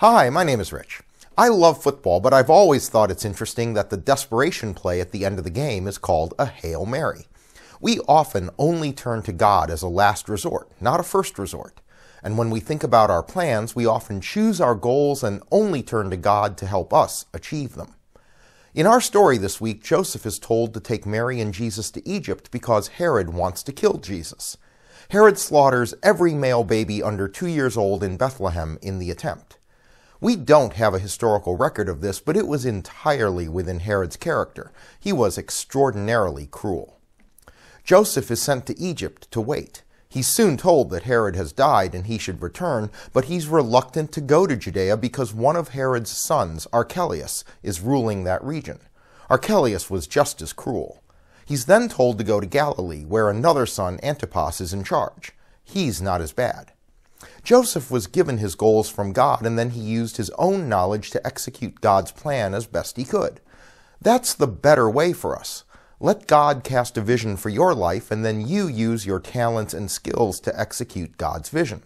Hi, my name is Rich. I love football, but I've always thought it's interesting that the desperation play at the end of the game is called a Hail Mary. We often only turn to God as a last resort, not a first resort. And when we think about our plans, we often choose our goals and only turn to God to help us achieve them. In our story this week, Joseph is told to take Mary and Jesus to Egypt because Herod wants to kill Jesus. Herod slaughters every male baby under two years old in Bethlehem in the attempt. We don't have a historical record of this, but it was entirely within Herod's character. He was extraordinarily cruel. Joseph is sent to Egypt to wait. He's soon told that Herod has died and he should return, but he's reluctant to go to Judea because one of Herod's sons, Archelaus, is ruling that region. Archelaus was just as cruel. He's then told to go to Galilee, where another son, Antipas, is in charge. He's not as bad. Joseph was given his goals from God, and then he used his own knowledge to execute God's plan as best he could. That's the better way for us. Let God cast a vision for your life, and then you use your talents and skills to execute God's vision.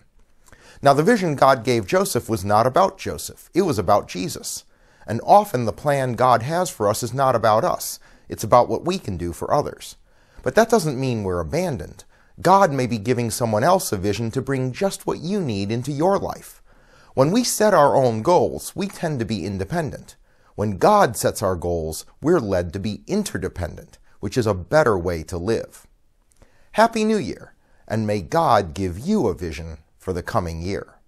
Now, the vision God gave Joseph was not about Joseph, it was about Jesus. And often the plan God has for us is not about us, it's about what we can do for others. But that doesn't mean we're abandoned. God may be giving someone else a vision to bring just what you need into your life. When we set our own goals, we tend to be independent. When God sets our goals, we're led to be interdependent, which is a better way to live. Happy New Year, and may God give you a vision for the coming year.